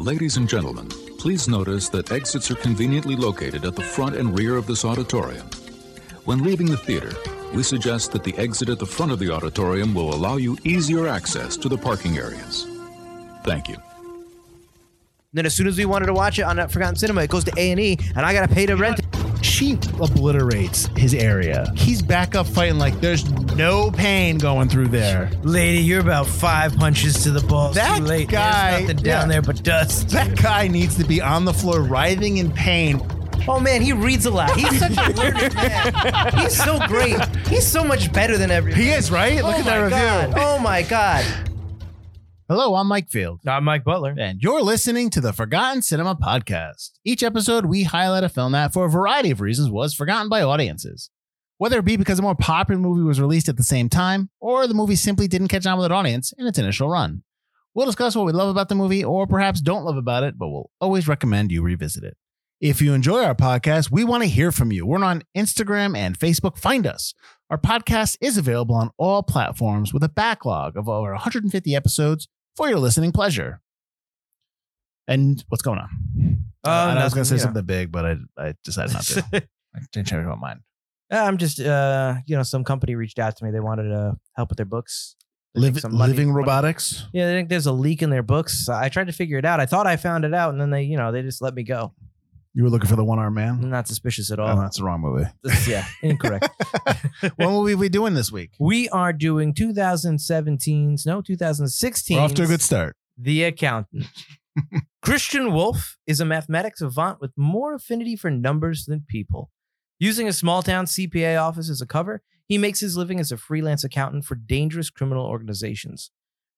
Ladies and gentlemen, please notice that exits are conveniently located at the front and rear of this auditorium. When leaving the theater, we suggest that the exit at the front of the auditorium will allow you easier access to the parking areas. Thank you. Then as soon as we wanted to watch it on Forgotten Cinema, it goes to A and E, and I gotta pay to rent. She obliterates his area. He's back up fighting like there's no pain going through there. Lady, you're about five punches to the balls That too late. guy- There's nothing down yeah. there but dust. That guy needs to be on the floor writhing in pain. Oh man, he reads a lot. He's such a learned man. He's so great. He's so much better than everyone. He is, right? Look oh at that my review. God. Oh my god. Hello, I'm Mike Field. I'm Mike Butler. And you're listening to the Forgotten Cinema Podcast. Each episode, we highlight a film that, for a variety of reasons, was forgotten by audiences. Whether it be because a more popular movie was released at the same time, or the movie simply didn't catch on with an audience in its initial run. We'll discuss what we love about the movie, or perhaps don't love about it, but we'll always recommend you revisit it. If you enjoy our podcast, we want to hear from you. We're on Instagram and Facebook. Find us. Our podcast is available on all platforms with a backlog of over 150 episodes for your listening pleasure. And what's going on? Uh, I know I was going to say yeah. something big, but I, I decided not to. I didn't change my mind. Uh, I'm just, uh, you know, some company reached out to me. They wanted to help with their books. Liv- think some money- living money- robotics. Yeah, they think there's a leak in their books. I tried to figure it out. I thought I found it out, and then they, you know, they just let me go. You were looking for the one arm man? Not suspicious at Oh, all. that's the wrong movie. That's- yeah, incorrect. what movie are we doing this week? we are doing 2017's, no, 2016. We're off to a good start. The Accountant. Christian Wolf is a mathematics savant with more affinity for numbers than people. Using a small town CPA office as a cover, he makes his living as a freelance accountant for dangerous criminal organizations.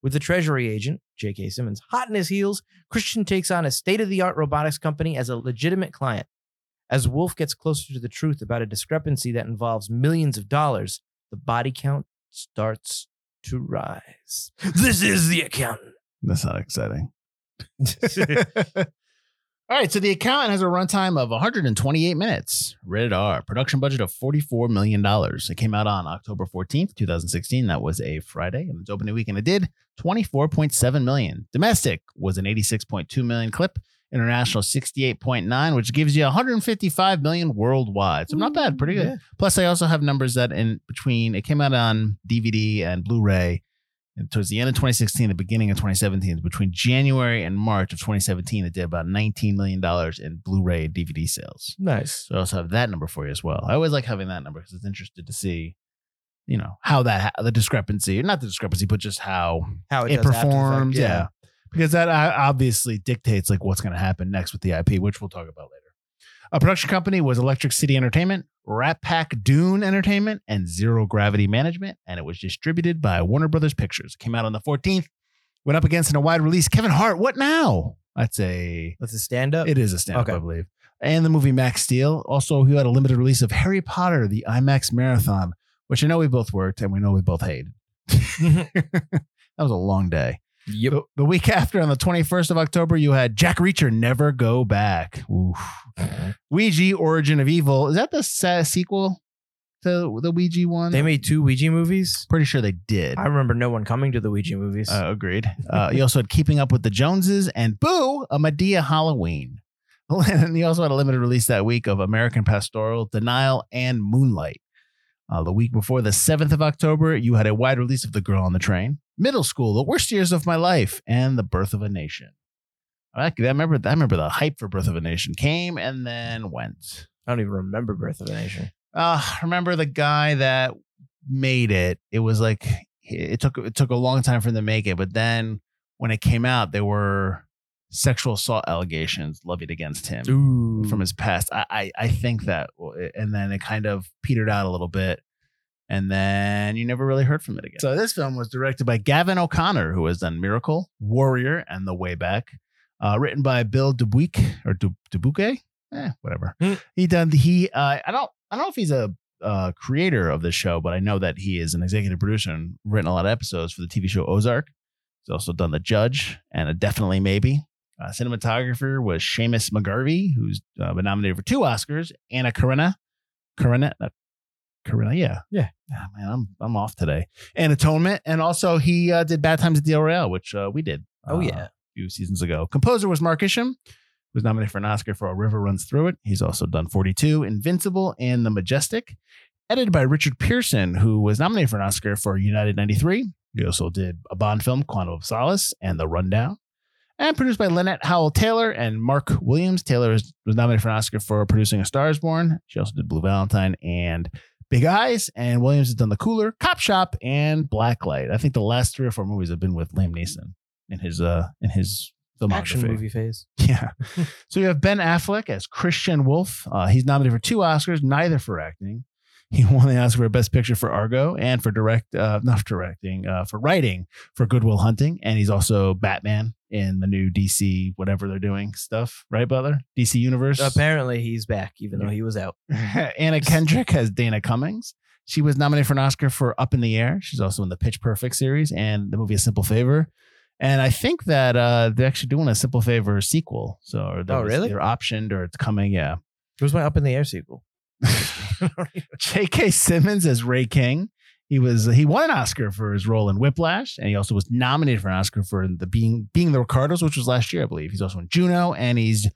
With the Treasury agent, J.K. Simmons, hot in his heels, Christian takes on a state of the art robotics company as a legitimate client. As Wolf gets closer to the truth about a discrepancy that involves millions of dollars, the body count starts to rise. This is the accountant. That's not exciting. All right, so the accountant has a runtime of 128 minutes. Rated R. Production budget of $44 million. It came out on October 14th, 2016. That was a Friday. And its opening weekend, it did 24.7 million. Domestic was an 86.2 million clip. International 68.9, which gives you 155 million worldwide. So not bad, pretty good. Yeah. Plus, I also have numbers that in between it came out on DVD and Blu-ray and towards the end of 2016, the beginning of 2017, between January and March of 2017, it did about 19 million dollars in Blu-ray and DVD sales. Nice. So I also have that number for you as well. I always like having that number because it's interested to see, you know, how that the discrepancy, or not the discrepancy, but just how How it, it fact, performs. Yeah. Because that uh, obviously dictates like what's going to happen next with the IP, which we'll talk about later. A production company was Electric City Entertainment, RatPac-Dune Entertainment, and Zero Gravity Management, and it was distributed by Warner Brothers Pictures. Came out on the 14th. Went up against in a wide release. Kevin Hart, what now? That's a That's a stand up. it is a stand up, Okay. I believe. And the movie Max Steel. Also, he had a limited release of Harry Potter, the IMAX Marathon, which I know we both worked and we know we both hated. that was a long day. Yep. The, the week after, on the 21st of October, you had Jack Reacher Never Go Back. Oof. Ouija Origin of Evil. Is that the sa- sequel to the Ouija one? They made two Ouija movies. Pretty sure they did. I remember no one coming to the Ouija movies. Uh, agreed. Uh, you also had Keeping Up with the Joneses and Boo, a Madea Halloween. And you also had a limited release that week of American Pastoral, Denial, and Moonlight. Uh, the week before the 7th of October, you had a wide release of The Girl on the Train, Middle School, The Worst Years of My Life, and The Birth of a Nation. I, I remember, I remember the hype for Birth of a Nation came and then went. I don't even remember Birth of a Nation. Uh, remember the guy that made it? It was like it took it took a long time for them to make it, but then when it came out, there were sexual assault allegations levied against him Ooh. from his past. I, I I think that, and then it kind of petered out a little bit, and then you never really heard from it again. So this film was directed by Gavin O'Connor, who has done Miracle, Warrior, and The Way Back. Uh, written by Bill Dubuque or Du- Dubuque, eh, whatever. Hmm. He done he. Uh, I don't I don't know if he's a uh, creator of this show, but I know that he is an executive producer and written a lot of episodes for the TV show Ozark. He's also done The Judge and a Definitely Maybe. Uh, cinematographer was Seamus McGarvey, who's uh, been nominated for two Oscars, Anna Karina, Karina, uh, Karina, yeah, Yeah. Ah, man, I'm I'm off today. And Atonement, and also he uh, did Bad Times at the Royale, which uh, we did. Oh, uh, yeah. few seasons ago. Composer was Mark Isham, who was nominated for an Oscar for A River Runs Through It. He's also done 42, Invincible, and The Majestic. Edited by Richard Pearson, who was nominated for an Oscar for United 93. He also did a Bond film, Quantum of Solace, and The Rundown. And produced by Lynette Howell Taylor and Mark Williams. Taylor was, was nominated for an Oscar for producing A Star is Born. She also did Blue Valentine and Big Eyes. And Williams has done The Cooler, Cop Shop, and Blacklight. I think the last three or four movies have been with Liam Neeson in his uh in his. Action movie phase. Yeah. so you have Ben Affleck as Christian Wolf. Uh, he's nominated for two Oscars, neither for acting. He won the Oscar for Best Picture for Argo and for direct, uh, not directing, uh, for writing for Good Will Hunting. And he's also Batman in the new DC, whatever they're doing stuff, right, Butler? DC Universe. Apparently, he's back, even though he was out. Anna Kendrick has Dana Cummings. She was nominated for an Oscar for Up in the Air. She's also in the Pitch Perfect series and the movie A Simple Favor. And I think that uh, they're actually doing a Simple Favor sequel. So, Oh, was- really? They're optioned or it's coming. Yeah. Where's my Up in the Air sequel? J.K. Simmons as Ray King. He was he won an Oscar for his role in Whiplash, and he also was nominated for an Oscar for the being being the Ricardos, which was last year, I believe. He's also in Juno, and he's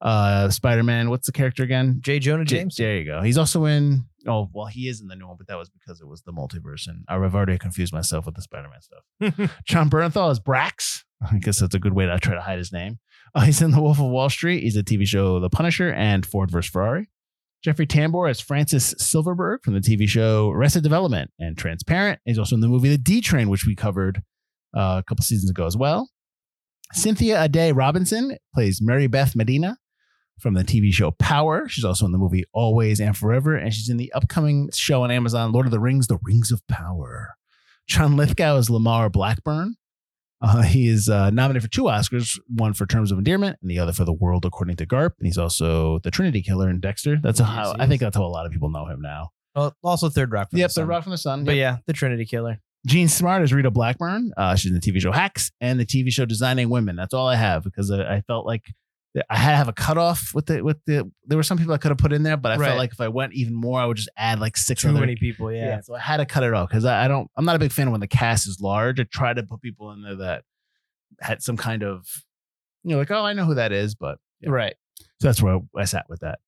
uh Spider Man. What's the character again? J. Jonah J- James. There you go. He's also in. Oh well, he is in the new one, but that was because it was the multiverse, and I've already confused myself with the Spider Man stuff. Jon Bernthal is Brax. I guess that's a good way to try to hide his name. Uh, he's in The Wolf of Wall Street. He's a TV show The Punisher and Ford vs. Ferrari. Jeffrey Tambor as Francis Silverberg from the TV show Arrested Development and Transparent. He's also in the movie The D Train, which we covered uh, a couple seasons ago as well. Cynthia Addai-Robinson plays Mary Beth Medina from the TV show Power. She's also in the movie Always and Forever, and she's in the upcoming show on Amazon, Lord of the Rings: The Rings of Power. John Lithgow is Lamar Blackburn. Uh, he is uh, nominated for two Oscars, one for Terms of Endearment and the other for The World According to Garp. And he's also the Trinity Killer in Dexter. That's Yes, how I think that's how a lot of people know him now. Well, also Third Rock. From Yep, the the Sun. Rock from the Sun. But Yep. yeah, the Trinity Killer. Jean Smart is Rita Blackburn. Uh, she's in the TV show Hacks and the TV show Designing Women. That's all I have because I, I felt like I had to have a cutoff with the with the. There were some people I could have put in there, but I Right. felt like if I went even more, I would just add like six Too other. many people. yeah. Yeah. so I had to cut it off because I, I don't. I'm not a big fan when the cast is large. I try to put people in there that had some kind of, you know, like oh I know who that is, but yeah. Right. So that's where I sat with that.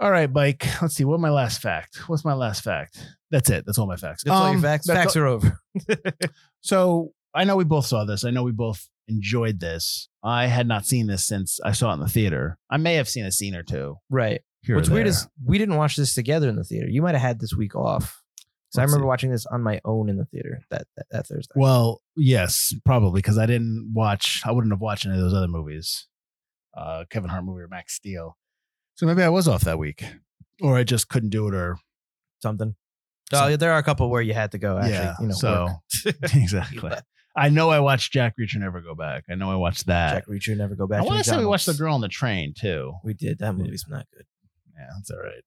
All right, Mike. Let's see. What my last fact? What's my last fact? That's it. That's all my facts. That's all your Um, facts. Facts all- are over. so I know we both saw this. I know we both enjoyed this. I had not seen this since I saw it in the theater. I may have seen a scene or two. right. Here What's weird is we didn't watch this together in the theater. You might have had this week off. Because I remember see. watching this on my own in the theater that that, that Thursday. Well, yes, probably because I didn't watch. I wouldn't have watched any of those other movies, uh, Kevin Hart movie or Max Steel. So maybe I was off that week, or I just couldn't do it, or Something. So- Oh, there are a couple where you had to go. Actually, yeah. you know, so exactly. I know I watched Jack Reacher Never Go Back. I know I watched that. Jack Reacher, never go back. I want to say we watched the girl on the train too. We did. That Yeah. movie's not good. Yeah, that's all right.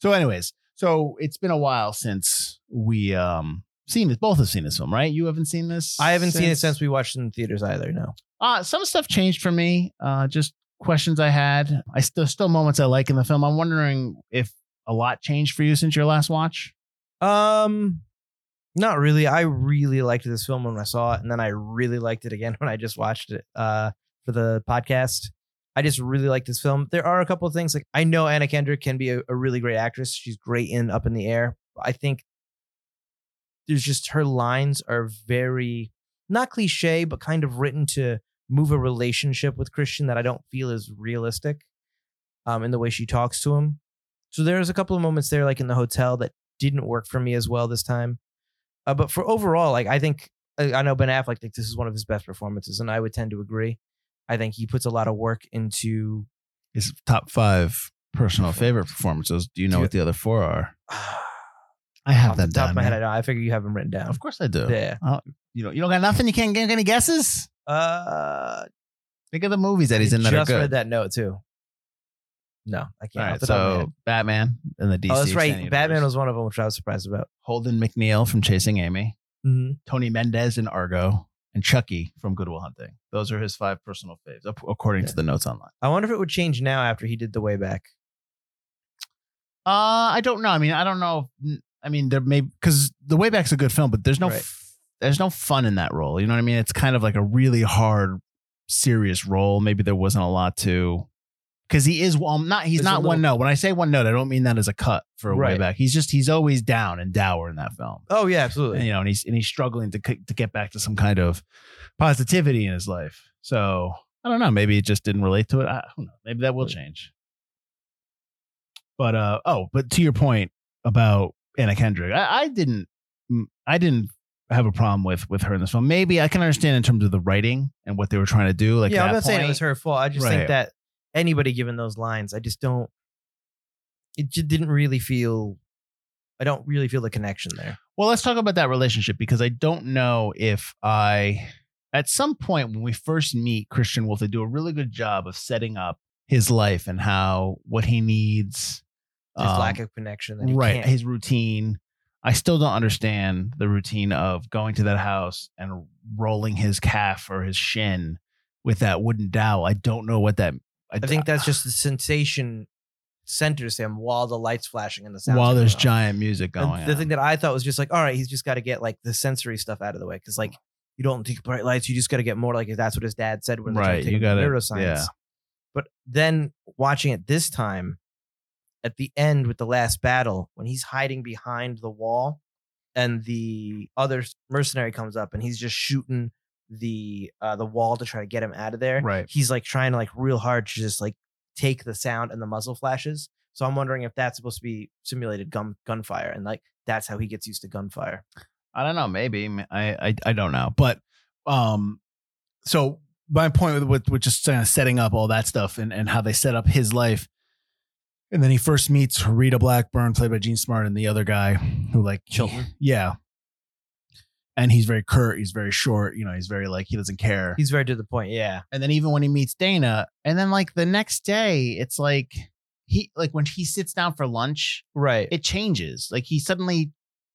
So, anyways, so it's been a while since we um seen this. Both have seen this film, right? You haven't seen this. I haven't seen it since we watched it in theaters either. No. Uh, some stuff changed for me. Uh, just questions I had. I still still moments I like in the film. I'm wondering if a lot changed for you since your last watch. Um, not really. I really liked this film when I saw it, and then I really liked it again when I just watched it uh for the podcast. I just really like this film. There are a couple of things like I know Anna Kendrick can be a, a really great actress. She's great in Up in the Air. I think there's just her lines are very not cliche, but kind of written to move a relationship with Christian that I don't feel is realistic um, in the way she talks to him. So there's a couple of moments there, like in the hotel, that didn't work for me as well this time. Uh, but for overall, like I think I know Ben Affleck thinks this is one of his best performances, and I would tend to agree. I think he puts a lot of work into. His top five personal favorite performances. Do you know what the other four are? off I have the them top down. of my head, I. I figure you have them written down. Of course I do. Yeah. You know, you don't got nothing. You can't get any guesses. Uh, Think of the movies that he's in just read that note too. No, I can't. All right, the top of my so. Batman and the DC. oh, that's right. Extended Batman Universe. was one of them, which I was surprised about. Holden McNeil from Chasing Amy, Mm-hmm. Tony Mendez in Argo, and Chucky from Good Will Hunting. Those are his five personal faves, according to the notes online. I wonder if it would change now after he did the way back. Uh, I don't know. I mean, I don't know. if- I mean, there may because the way back's a good film, but there's no Right. f- there's no fun in that role. You know what I mean? It's kind of like a really hard serious role. Maybe there wasn't a lot to because he is well not he's There's not one note. When I say one note, I don't mean that as a cut for a way back. He's just he's always down and dour in that film. Oh yeah, absolutely. And, you know, and he's and he's struggling to to get back to some kind of positivity in his life. So I don't know. Maybe it just didn't relate to it. I don't know. Maybe that will change. But uh oh, but to your point about Anna Kendrick, I, I didn't I didn't have a problem with with her in this film. Maybe I can understand in terms of the writing and what they were trying to do. Like yeah, I'm not saying it was her fault. I just Right. think that anybody given those lines, I just don't. It just didn't really feel. I don't really feel the connection there. Well, let's talk about that relationship because I don't know if I, at some point when we first meet Christian Wolf, they do a really good job of setting up his life and how what he needs, His um, lack of connection. That he right, Can't, his routine. I still don't understand the routine of going to that house and rolling his calf or his shin with that wooden dowel. I don't know what that. I think that's just the sensation centers him um, while the lights flashing and the sound. while there's giant music going. the thing that I thought was just like, all right, he's just got to get like the sensory stuff out of the way because like you don't take bright lights, you just got to get more like if that's what his dad said when Right, to you gotta- neuroscience. yeah. But then watching it this time, at the end with the last battle, when he's hiding behind the wall, and the other mercenary comes up and he's just shooting the uh the wall to try to get him out of there. Right. He's like trying to like real hard to just like take the sound and the muzzle flashes. So I'm wondering if that's supposed to be simulated gun gunfire and like that's how he gets used to gunfire. I don't know. Maybe I I, I don't know. But um, so my point with with, with just kind of setting up all that stuff and and how they set up his life, and then he first meets Rita Blackburn, played by Jean Smart, and the other guy who like Chilton. yeah. And he's very curt. He's very short. You know, he's very like he doesn't care. He's very to the point. Yeah. and then even when he meets Dana, and then like the next day, it's like he like when he sits down for lunch, Right. it changes. Like he suddenly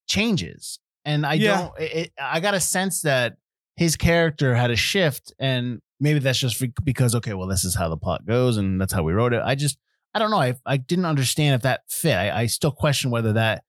changes, and I Yeah. don't. It, I got a sense that his character had a shift, and maybe that's just for, because okay, well, this is how the plot goes, and that's how we wrote it. I just, I don't know. I I didn't understand if that fit. I, I still question whether that.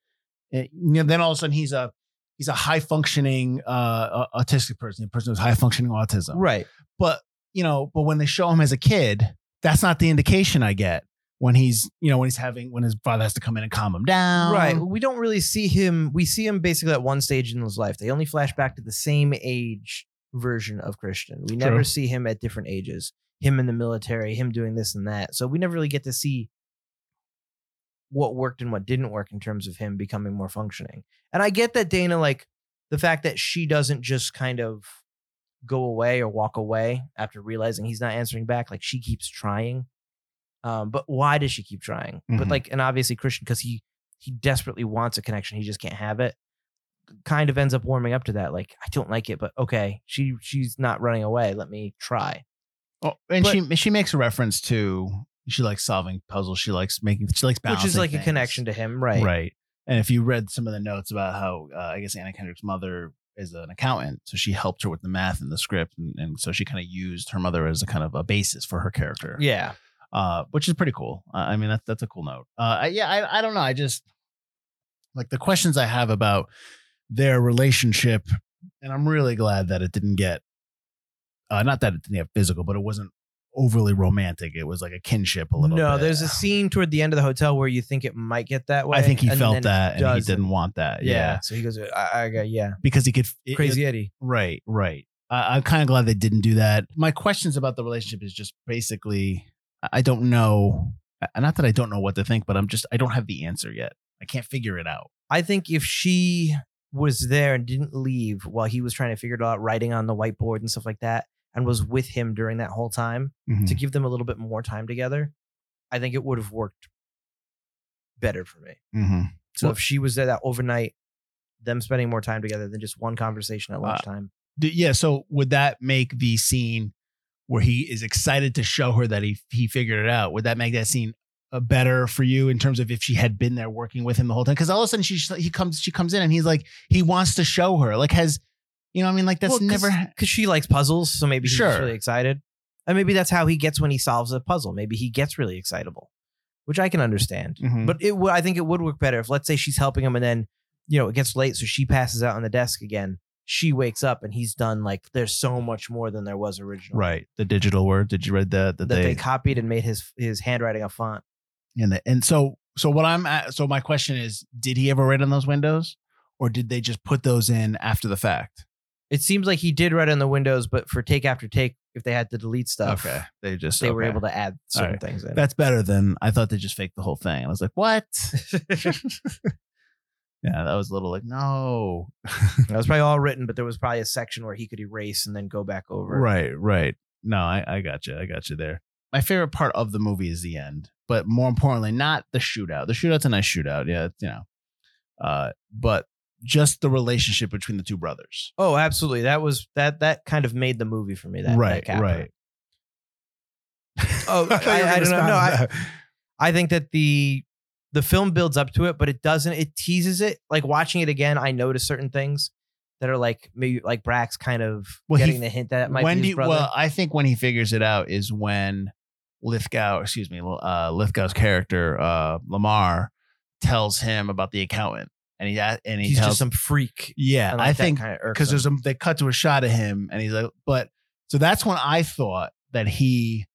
it- you know, then all of a sudden he's a he's a high functioning uh autistic person, a person with high functioning autism. right. But you know, but when they show him as a kid, that's not the indication I get when he's you know when he's having when his father has to come in and calm him down. Right. We don't really see him. We see him basically at one stage in his life. They only flash back to the same age version of Christian. We never see him at different ages. Him in the military, him doing this and that. So we never really get to see what worked and what didn't work in terms of him becoming more functioning. And I get that Dana, like the fact that she doesn't just kind of go away or walk away after realizing he's not answering back. Like she keeps trying. Um, but why does she keep trying? But Mhm. like, and obviously Christian, because he he desperately wants a connection, he just can't have it. Kind of ends up warming up to that. Like, I don't like it, but okay, she she's not running away. Let me try. Oh, and But- she she makes a reference to she likes solving puzzles. She likes making she likes balancing Which is like things. a connection to him, right? right. And if you read some of the notes about how uh, I guess Anna Kendrick's mother is an accountant, so she helped her with the math in the script, and, and so she kind of used her mother as a kind of a basis for her character. Yeah. uh, which is pretty cool. Uh, I mean, that's that's a cool note. Uh, I, yeah, I, I don't know. I just like the questions I have about their relationship, and I'm really glad that it didn't get, uh, not that it didn't get physical, but it wasn't overly romantic. It was like a kinship a little. Bit. No, bit. there's a scene toward the end of the hotel where you think it might get that way. I think he felt that, and he didn't want that. Yeah. Yeah, So he goes, I, I got yeah, because he could it- crazy it- Eddie. Right, right. I, I'm kind of glad they didn't do that. My questions about the relationship is just basically, I- don't know. Not that I don't know what to think, but I'm just I don't have the answer yet. I can't figure it out. I think if she was there and didn't leave while he was trying to figure it out, writing on the whiteboard and stuff like that, and was with him during that whole time Mhm. to give them a little bit more time together, I think it would have worked better for me. Mm-hmm. So Well- if she was there that overnight, them spending more time together than just one conversation at Uh, lunchtime. D- yeah. So would that make the scene where he is excited to show her that he he figured it out? Would that make that scene uh, better for you in terms of if she had been there working with him the whole time? Because all of a sudden she he comes she comes in and he's like he wants to show her like has you know what I mean like that's never because she likes puzzles, so maybe he's just Sure. really excited, and maybe that's how he gets when he solves a puzzle. Maybe he gets really excitable, which I can understand. Mhm. But it would, I think it would work better if, let's say, she's helping him, and then you know it gets late, so she passes out on the desk again, she wakes up and he's done like there's so much more than there was originally. Right. The digital word. Did you read that? That, That they, they, copied and made his his handwriting a font. and the, and so so what I'm at, so my question is, did he ever write on those windows, or did they just put those in after the fact? It seems like he did write on the windows, but for take after take, if they had to delete stuff, Okay. They just they were okay. able to add certain right. things in. That's better than I thought they just faked the whole thing. I was like, what? yeah, that was a little like, no. that was probably all written, but there was probably a section where he could erase and then go back over. Right, right. No, I, I got you. I got you there. My favorite part of the movie is the end, but more importantly, not the shootout. The shootout's a nice shootout, yeah, it's, you know, uh, but just the relationship between the two brothers. Oh, absolutely. That was that that kind of made the movie for me. That that right, capper. right. Oh, you I- I don't know. No, I- I think that the the film builds up to it, but it doesn't. It teases it. Like watching it again, I notice certain things that are like maybe like Brax kind of Well, he- getting the hint that it might when be do his you- brother. well, I think when he figures it out is when Lithgow, excuse me, uh, Lithgow's character uh, Lamar tells him about the accountant, and he and he He's tells just some freak. yeah. I like, that think because there's a they cut to a shot of him, and he's like, but so that's when I thought that he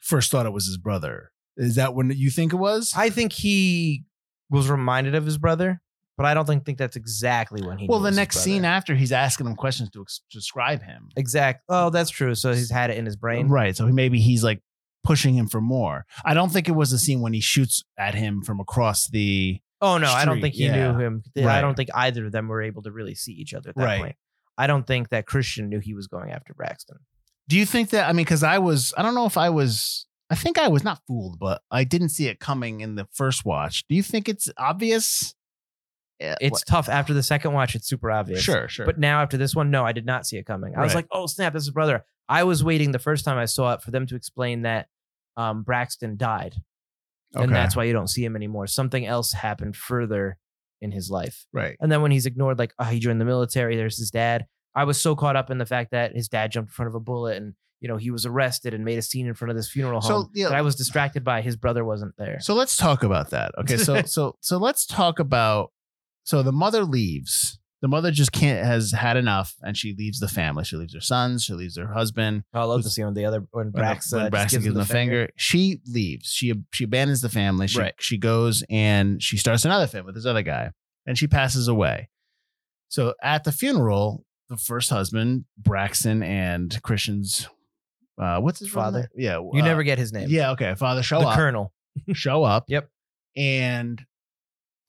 first thought it was his brother. Is that when you think it was? I think he was reminded of his brother, but I don't think, think that's exactly when he. well, the next scene after he's asking him questions to ex- describe him. exact. Oh, that's true. So he's had it in his brain. Right. So maybe he's like pushing him for more. I don't think it was the scene when he shoots at him from across the. Oh no, I don't think he yeah. knew him. I don't think either of them were able to really see each other at that Right. point. I don't think that Christian knew he was going after Braxton. Do you think that? I mean, because I was, I don't know if I was, I think I was not fooled, but I didn't see it coming in the first watch. Do you think it's obvious? Yeah, It's tough after the second watch. It's super obvious. sure, sure. But now after this one, no, I did not see it coming. I was like, oh snap, this is brother. I was waiting the first time I saw it for them to explain that um, Braxton died, and that's why you don't see him anymore. Something else happened further in his life, right. and then when he's ignored, like, oh, he joined the military. There's his dad. I was so caught up in the fact that his dad jumped in front of a bullet, and you know he was arrested and made a scene in front of this funeral So, home. yeah. that I was distracted by his brother wasn't there. So let's talk about that. Okay, so so so let's talk about. So the mother leaves. The mother just can't has had enough, and she leaves the family. She leaves her sons. She leaves her husband. I love to see when the other when When, Brax, when uh, just Braxton gives him the finger, she leaves. She she abandons the family. She Right. she goes and she starts another family with this other guy, and she passes away. So at the funeral, the first husband, Braxton, and Christian's, uh, what's his Father. father? Yeah, You uh, never get his name. Yeah, okay, father show the up colonel. show up. Yep. And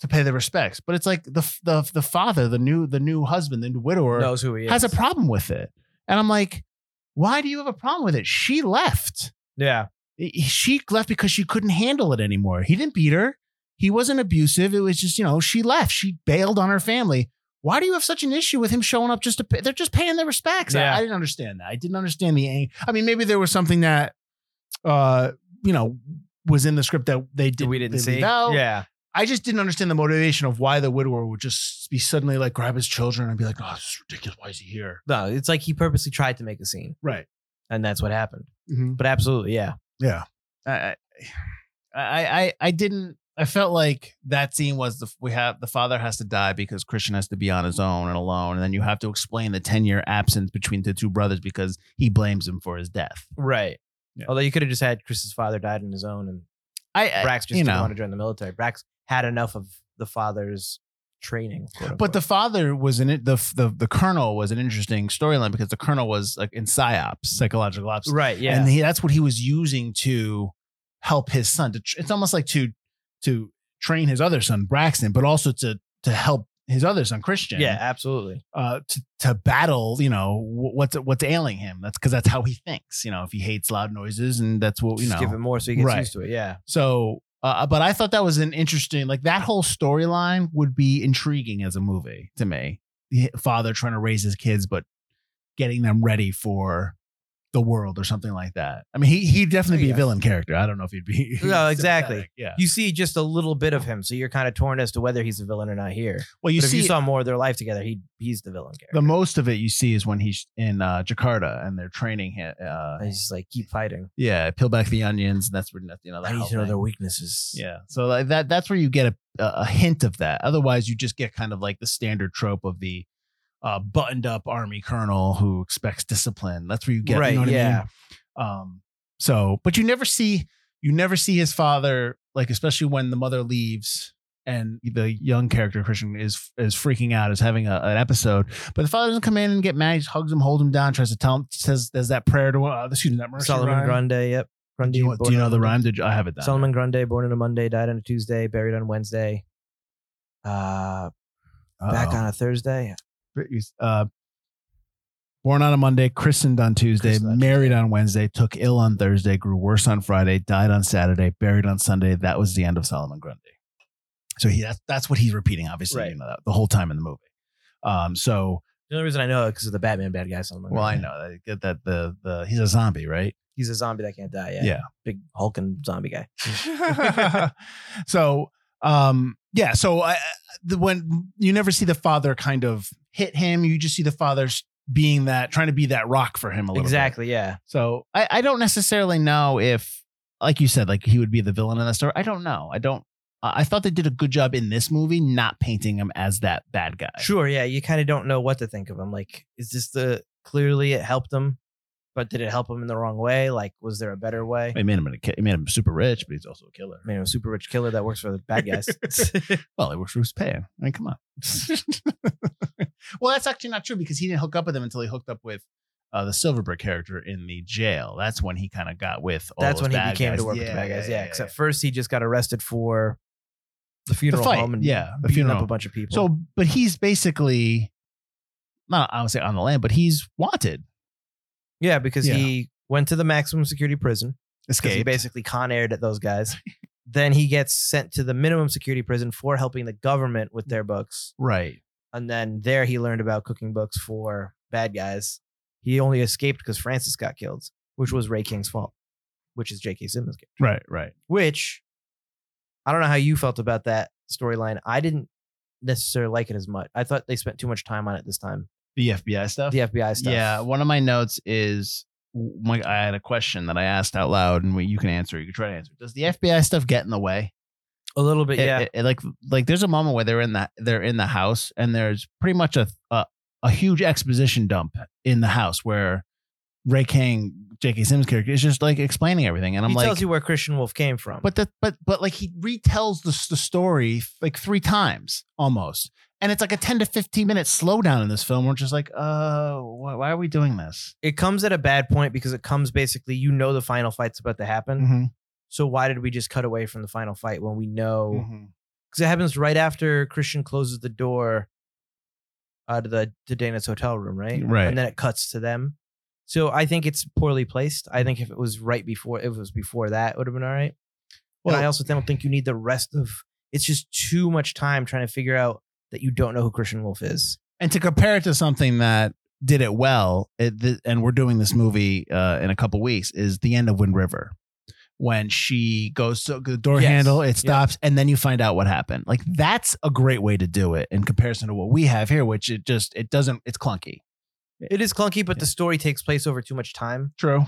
to pay their respects. But it's like the the the father, the new the new husband, the new widower knows who he is. has a problem with it. And I'm like, why do you have a problem with it? She left. Yeah. She left because she couldn't handle it anymore. He didn't beat her. He wasn't abusive. It was just, you know, she left. She bailed on her family. Why do you have such an issue with him showing up just to pay? They're just paying their respects. I- Yeah. I, didn't understand that. I didn't understand the ang- I mean, maybe there was something that uh, you know, was in the script that they did we didn't see. out. Yeah. I just didn't understand the motivation of why the widower would just be suddenly like grab his children and be like, "Oh, this is ridiculous. Why is he here?" No, it's like he purposely tried to make a scene, Right. and that's what happened. Mm-hmm. But absolutely, yeah. Yeah. I, I, I, I didn't. I felt like that scene was the we have the father has to die because Christian has to be on his own and alone, and then you have to explain the ten year absence between the two brothers because he blames him for his death. Right. Yeah. Although you could have just had Chris's father died on his own, and I, I Brax just you didn't know, want to join the military. Brax had enough of the father's training. but the father was in it. The the the colonel was an interesting storyline because the colonel was like in psyops, psychological ops, right, yeah, and he, that's what he was using to help his son. To, tr- it's almost like to to train his other son Braxton, but also to to help his other son Christian. yeah, absolutely. uh, to to battle. You know what's what's ailing him. That's because that's how he thinks. You know, if he hates loud noises, and that's what you Just know. give him more so he gets Right. used to it. Yeah, So, uh, but I thought that was an interesting, like that whole storyline would be intriguing as a movie to me. The father trying to raise his kids, but getting them ready for the world or something like that. I mean, he he'd definitely be Yeah. a villain character. I don't know if he'd be. No, exactly. Yeah. you see just a little bit of him, so you're kind of torn as to whether he's a villain or not here. Well, you but see if you saw more of their life together, he he's the villain character. the most of it you see is when he's in uh, Jakarta and they're training him. Uh, And he's just like keep fighting. yeah, peel back the onions. And that's where you know. that I need to know their weaknesses. Yeah. So like that that's where you get a a hint of that. Otherwise, you just get kind of like the standard trope of the uh, buttoned up army colonel who expects discipline. That's where you get, right. you know what yeah. I mean? Um, so, but you never see, you never see his father, like, especially when the mother leaves and the young character Christian is is freaking out, is having a, an episode. But the father doesn't come in and get mad. He hugs him, holds him down, tries to tell him, says, there's that prayer to, uh, excuse me, that mercy Solomon rhyme. Grundy. Yep. Grundy. Do you, do you know the rhyme? Did you, I have it down. Solomon Grundy, born on a Monday, died on a Tuesday, buried on Wednesday. Uh, back Uh-oh. on a Thursday. Uh, born on a Monday, christened on Tuesday, Christened married on Wednesday, took ill on Thursday, grew worse on Friday, died on Saturday, buried on Sunday. That was the end of Solomon Grundy. So he that's that's what he's repeating, obviously, Right. you know, the whole time in the movie. Um, so The only reason I know it because of the Batman bad guy. Solomon well, I know that get that the the he's a zombie, right? He's a zombie that can't die. Yeah. Yeah. Big hulking zombie guy. so um yeah so I, the, when you never see the father kind of hit him you just see the father's being that trying to be that rock for him a little bit. Exactly. Yeah. so I, I don't necessarily know if like you said like he would be the villain in that story i don't know i don't I I thought they did a good job in this movie not painting him as that bad guy. Sure. Yeah. You kind of don't know what to think of him. Like, is this the clearly it helped him, but did it help him in the wrong way? Like, was there a better way? It made him a, it made him super rich, but he's also a killer. I mean, a super rich killer that works for the bad guys. Well, it works for who's paying. I mean, come on. well, that's actually not true because he didn't hook up with him until he hooked up with uh, the Silverberg character in the jail. That's when he kind of got with. All That's when he became guys. to work with the bad guys. Yeah. yeah, Because at first he just got arrested for the funeral fight, home and yeah, the beating funeral. up a bunch of people. So, but he's basically not. I would say on the land, but he's wanted. Yeah, because Yeah. he went to the maximum security prison. Because he Escaped. basically con aired at those guys. then he gets sent to the minimum security prison for helping the government with their books. right. And then there he learned about cooking books for bad guys. He only escaped because Francis got killed, which was Ray King's fault, which is J.K. Simmons' character. Right. Right. Which I don't know how you felt about that storyline. I didn't necessarily like it as much. I thought they spent too much time on it this time. The FBI stuff. The FBI stuff. Yeah, one of my notes is my, I had a question that I asked out loud, and we, you can answer. You can try to answer. Does the FBI stuff get in the way? a little bit. It- Yeah. it- it, like like there's a moment where they're in the they're in the house, and there's pretty much a a, a huge exposition dump in the house where Ray King, J.K. Simmons character, is just like explaining everything, and I'm he like, tells you where Christian Wolf came from. but the but but like he retells the the story like three times almost, and it's like a ten to fifteen minute slowdown in this film. We're just like, uh, why, why are we doing this? it comes at a bad point because it comes basically, you know, the final fight's about to happen. Mm-hmm. So why did we just cut away from the final fight when we know? Because it happens right after Christian closes the door uh, to the to Dana's hotel room, right? Right. And then it cuts to them. So I think it's poorly placed. I think if it was right before, if it was before that, it would have been all right. Well, Well- I also don't think you need the rest of. It's just too much time trying to figure out that you don't know who Christian Wolf is. And to compare it to something that did it well, it, th- and we're doing this movie uh, in a couple weeks, is the end of Wind River. When she goes to the door Yes. handle, it Yeah. stops, and then you find out what happened. Like that's a great way to do it in comparison to what we have here, which it just it doesn't. It's clunky. It is clunky, but the story takes place over too much time. True.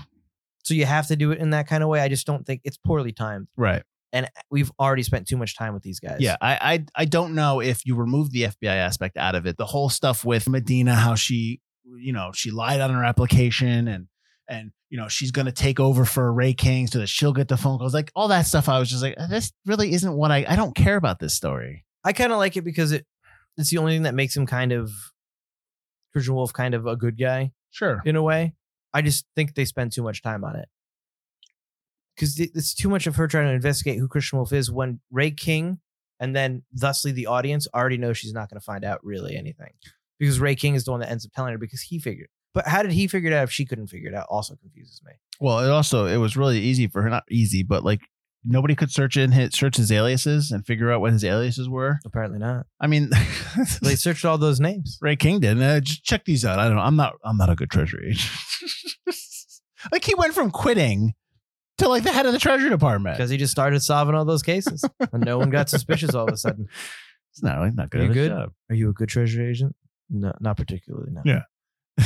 So you have to do it in that kind of way. I just don't think it's poorly timed. Right. And uh, we've already spent too much time with these guys. Yeah, I, I I don't know if you remove the FBI aspect out of it. The whole stuff with Medina, how she, you know, she lied on her application and and you know she's gonna take over for Ray King so that she'll get the phone calls. Like all that stuff, I was just like, uh, this really isn't what I I don't care about this story. I kind of like it because it it's the only thing that makes him kind of Christian Wolf kind of a good guy Sure. in a way. I just think they spend too much time on it. Because it's too much of her trying to investigate who Christian Wolf is when Ray King and then thusly the audience already know she's not going to find out really anything. Because Ray King is the one that ends up telling her because he figured. But how did he figure it out if she couldn't figure it out? Also confuses me. Well, it also it was really easy for her. Not easy, but like nobody could search in his search his aliases and figure out what his aliases were. Apparently not. I mean, They searched all those names. Ray King did. Uh, just check these out. I don't know. I'm not. I'm not a good treasury agent. like he went from quitting to like the head of the treasury department. Because he just started solving all those cases. and no one got suspicious all of a sudden. It's not like not good. Are you good? job. Are you a good treasury agent? No, not particularly. No. Yeah.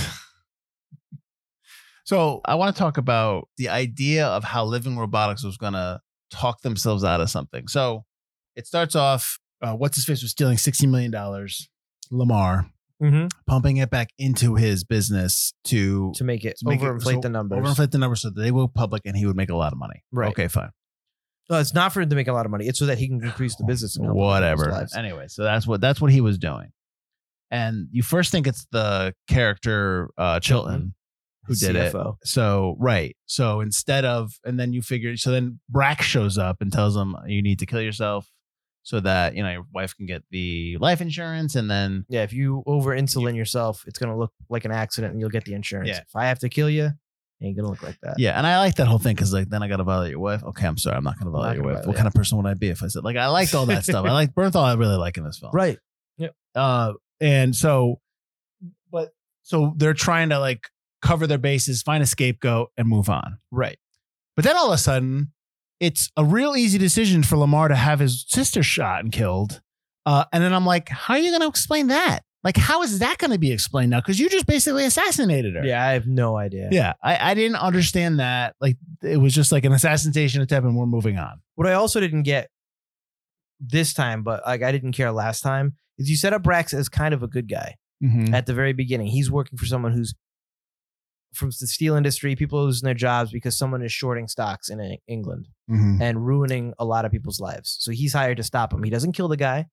So I want to talk about the idea of how Living Robotics was going to talk themselves out of something. So it starts off. Uh, what's his face was stealing sixty million dollars. Lamar. Mm-hmm. pumping it back into his business to, To make it to make it- overinflate so- the numbers. overinflate the numbers so that they will public and he would make a lot of money. Right. Okay, fine. No, it's not for him to make a lot of money. It's so that he can increase the business. and help people's Whatever. Anyway, so that's what that's what he was doing. And you first think it's the character uh Chilton who did it. So right. So instead of and then you figure so then Brack shows up and tells him you need to kill yourself so that you know your wife can get the life insurance and then Yeah, if you over insulin yourself, it's gonna look like an accident, and you'll get the insurance. Yeah. If I have to kill you, it ain't gonna look like that. yeah and I like that whole thing because like then I gotta violate your wife. Okay, I'm sorry, I'm not gonna violate your gonna wife. violate- What kind of person would I be if I said like I liked all that stuff. I like Bernthal. I really like in this film. Right. Uh, and so, but so they're trying to like cover their bases, find a scapegoat, and move on. Right. But then all of a sudden, it's a real easy decision for Lamar to have his sister shot and killed. Uh, and then I'm like, how are you going to explain that? Like, how is that going to be explained now? Because you just basically assassinated her. Yeah, I have no idea. Yeah. I, I didn't understand that. Like, it was just like an assassination attempt and we're moving on. What I also didn't get this time, but like I didn't care last time, is you set up Brax as kind of a good guy Mm-hmm. at the very beginning. He's working for someone who's from the steel industry. People are losing their jobs because someone is shorting stocks in E- England Mm-hmm. and ruining a lot of people's lives. So he's hired to stop him. He doesn't kill the guy.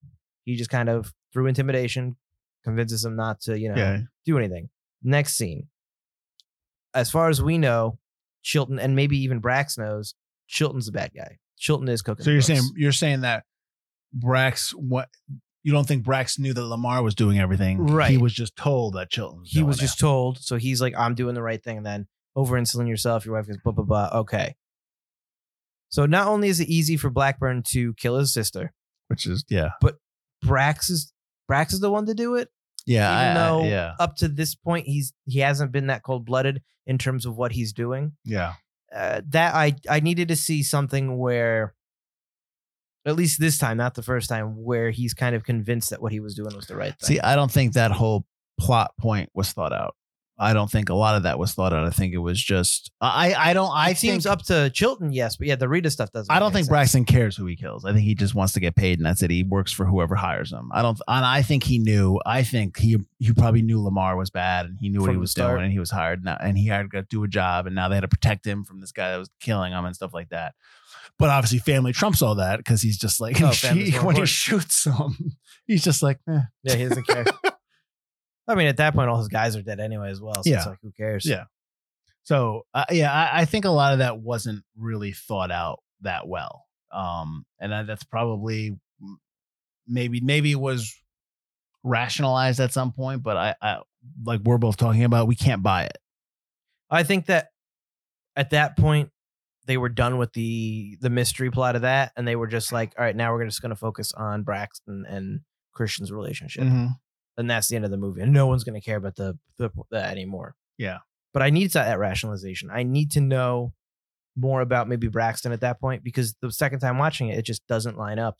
He just kind of through intimidation convinces him not to, you know, Yeah. do anything. Next scene. As far as we know, Chilton and maybe even Brax knows Chilton's a bad guy. Chilton is cooking. So you're books. saying you're saying that Brax what you don't think Brax knew that Lamar was doing everything. Right. He was just told that Chilton he was just told, so he's like, I'm doing the right thing. And then over insulin yourself, your wife goes blah blah blah. Okay. So not only is it easy for Blackburn to kill his sister, which is yeah. But Brax is Brax is the one to do it. Yeah. Even I- I- though yeah. up to this point he's he hasn't been that cold blooded in terms of what he's doing. Yeah. uh, that I I needed to see something where, at least this time, not the first time, where he's kind of convinced that what he was doing was the right thing. See, I don't think that whole plot point was thought out. I don't think a lot of that was thought out. I think it was just I I don't I it seems think up to Chilton, yes, but yeah, the Rita stuff doesn't. I don't think sense. Braxton cares who he kills. I think he just wants to get paid, and that's it. He works for whoever hires him. I don't, and I think he knew. I think he he probably knew Lamar was bad, and he knew what he was doing, and he was hired now, and he had to do a job, and now they had to protect him from this guy that was killing him and stuff like that. But obviously, family trumps all that because he's just like Oh, more when he shoots him, he's just like, eh. Yeah, he doesn't care. I mean, at that point, all his guys are dead anyway, as well. So Yeah. it's like, who cares? Yeah. So uh, yeah, I, I think a lot of that wasn't really thought out that well, um, and that- that's probably maybe maybe it was rationalized at some point, but I, I like we're both talking about, we can't buy it. I think that at that point they were done with the the mystery plot of that, and they were just like, all right, now we're just going to focus on Braxton and Christian's relationship. Mm-hmm. and that's the end of the movie. And no one's going to care about the, the that anymore. Yeah. But I need that rationalization. I need to know more about maybe Braxton at that point because the second time watching it, it just doesn't line up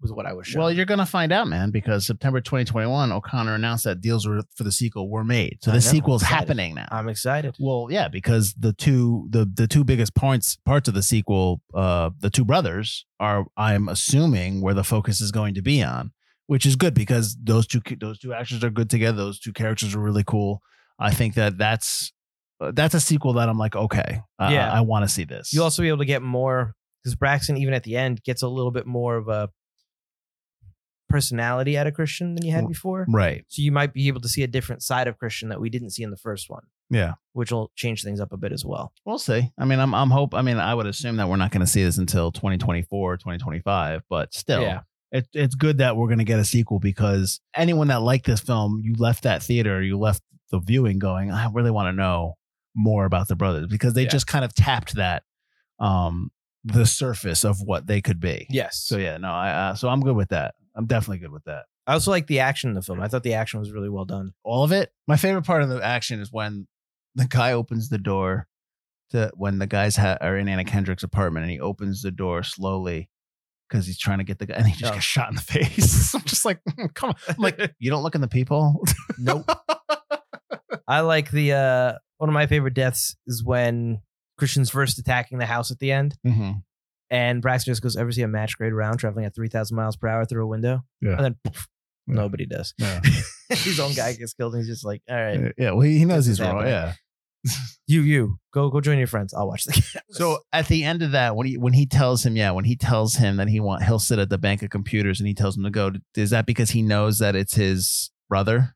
with what I was shown. Well, you're gonna find out, man, because September 2021, O'Connor announced that deals were, for the sequel were made. So I the know, sequel's happening now. I'm excited. Well, yeah, because the two the the two biggest parts parts of the sequel, uh, the two brothers are I'm assuming where the focus is going to be on, which is good because those two those two actors are good together. Those two characters are really cool. I think that that's uh, that's a sequel that I'm like, okay, Yeah. I, I want to see this. You'll also be able to get more because Braxton, even at the end, gets a little bit more of a personality out of Christian than you had before. right? So you might be able to see a different side of Christian that we didn't see in the first one, Yeah, which will change things up a bit as well. we'll see. I mean, I'm I'm hope. I mean, I would assume that we're not going to see this until 2024, 2025, but still, Yeah. it, it's good that we're going to get a sequel because anyone that liked this film, you left that theater, you left the viewing going, I really want to know more about the brothers because they Yeah. just kind of tapped that, um, the surface of what they could be. Yes. So yeah, no, I uh, so I'm good with that. I'm definitely good with that. I also like the action in the film. I thought the action was really well done. All of it. My favorite part of the action is when the guy opens the door to when the guys ha- are in Anna Kendrick's apartment and he opens the door slowly because he's trying to get the guy and he just Oh. gets shot in the face. I'm just like, come on. I'm like, you don't look in the people. Nope. I like the uh one of my favorite deaths is when Christian's first attacking the house at the end, mm-hmm. And Braxton just goes, "Ever see a match grade round traveling at three thousand miles per hour through a window?" Yeah. And then poof, Nobody does. Yeah. His own guy gets killed, and he's just like, "All right, yeah. Well, he he knows he's is wrong. happening. Yeah. you, you, go, go join your friends. I'll watch the game. So at the end of that, when he when he tells him, yeah, when he tells him that he want he'll sit at the bank of computers and he tells him to go, is that because he knows that it's his brother?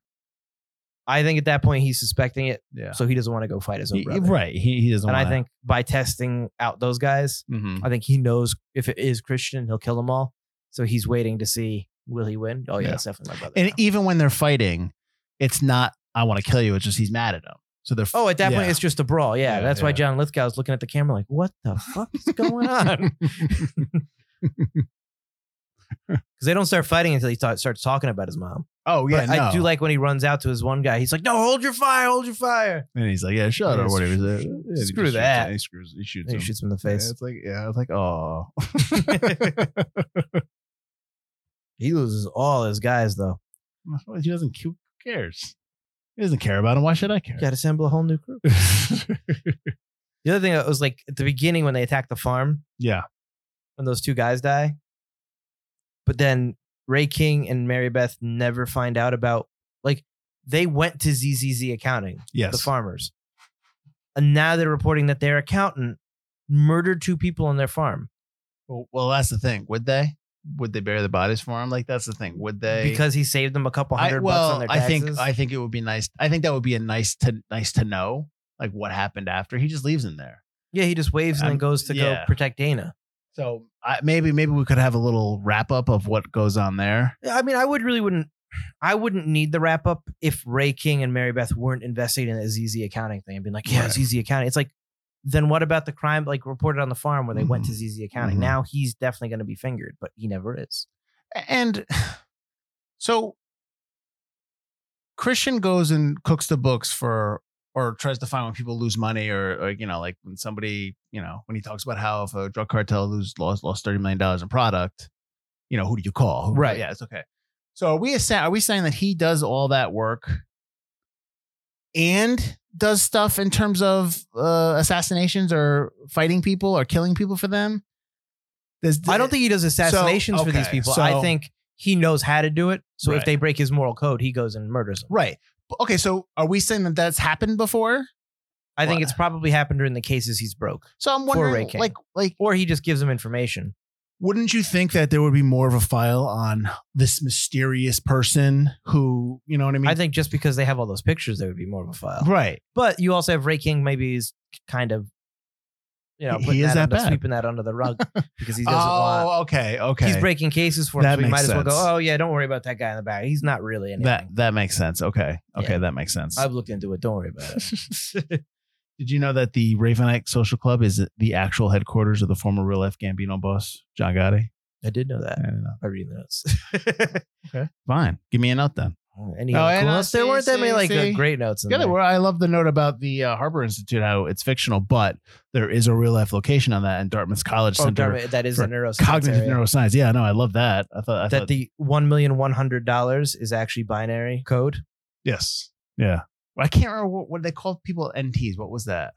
I think at that point he's suspecting it, Yeah. so he doesn't want to go fight his own He- brother. right. He he doesn't. And I wanna- think by testing out those guys, Mhm. I think he knows if it is Christian, he'll kill them all. So he's waiting to see will he win. Oh yeah, Yeah. definitely my brother. And now. even when they're fighting, it's not I want to kill you. It's just he's mad at him. So they're oh, at that point it's just a brawl. Yeah, Yeah, that's why yeah. John Lithgow is looking at the camera like, what the fuck is going on? Because they don't start fighting until he ta- starts talking about his mom. oh yeah, But I do like when he runs out to his one guy. He's like, "No, hold your fire, hold your fire." and he's like, yeah, shut Yeah, or whatever. He's like, yeah, he just screw shoots that. him. He screws. He shoots And him. he shoots him in the Yeah, face. it's like yeah, it's like oh. He loses all his guys though. he doesn't. Who cares? He doesn't care about him. Why should I care? Got to assemble a whole new crew. The other thing that was like at the beginning when they attack the farm, yeah. when those two guys die, but then Ray King and Mary Beth never find out about like they went to ZZZ accounting, Yes. the farmers, and now they're reporting that their accountant murdered two people on their farm Well, well, that's the thing. Would they? Would they bury the bodies for him? Like that's the thing. Would they? because he saved them a couple I, hundred well, bucks on their taxes. I think I think it would be nice. I think that would be a nice to nice to know, like what happened after. He just leaves him there. yeah, he just waves and then goes to yeah. go protect Dana. So I, maybe maybe we could have a little wrap up of what goes on there. I mean, I would really wouldn't. I wouldn't need the wrap up if Ray King and Mary Beth weren't investigating the ZZ accounting thing and being like, yeah, Right. ZZ accounting. It's like, then what about the crime like reported on the farm where they went to ZZ accounting? Mhm. Now he's definitely going to be fingered, but he never is. And so Christian goes and cooks the books for or tries to find when people lose money or, or you know like when somebody you know when he talks about how if a drug cartel lose lost lost 30 million dollars in product you know who do you call Who- Right. yeah it's okay so are we are we saying that he does all that work and does stuff in terms of uh, assassinations or fighting people or killing people for them Does- I don't think he does assassinations for these okay, people. I think he knows how to do it. So if they break his moral code, he goes and murders them. Right. Okay, so are we saying that that's happened before? I think What? it's probably happened during the cases he's broke, So I'm Ray wondering, like, like, or he just gives him information. wouldn't you think that there would be more of a file on this mysterious person who, you know what I mean? I think just because they have all those pictures, there would be more of a file. right. But you also have Ray King. Maybe is kind of, you know, He- he is that, that under, sweeping that under the rug because he doesn't oh, want. okay, okay. He's breaking cases for him, so we might makes as well go. Oh yeah, don't worry about that guy in the back. He's not really anything. that that makes sense. Okay, okay, Yeah. that makes sense. I've looked into it. Don't worry about it. Did you know that the Ravenite Social Club is the actual headquarters of the former real life Gambino boss, John Gotti? I did know that. I didn't know. I read the notes. Okay, fine. Give me a note then. Any Oh, and cool notes? There weren't that many like uh, see. great notes. In Yeah, there. well, I love the note about the uh, Harbor Institute, how it's fictional, but there is a real life location on that in Dartmouth College Oh, Center. it, that is a neuroscience Cognitive area. neuroscience. Yeah, no, I love that. I thought I that thought, the one million one hundred dollars is actually binary code. yes, yeah. I can't remember what, what they called people NTs. What was that?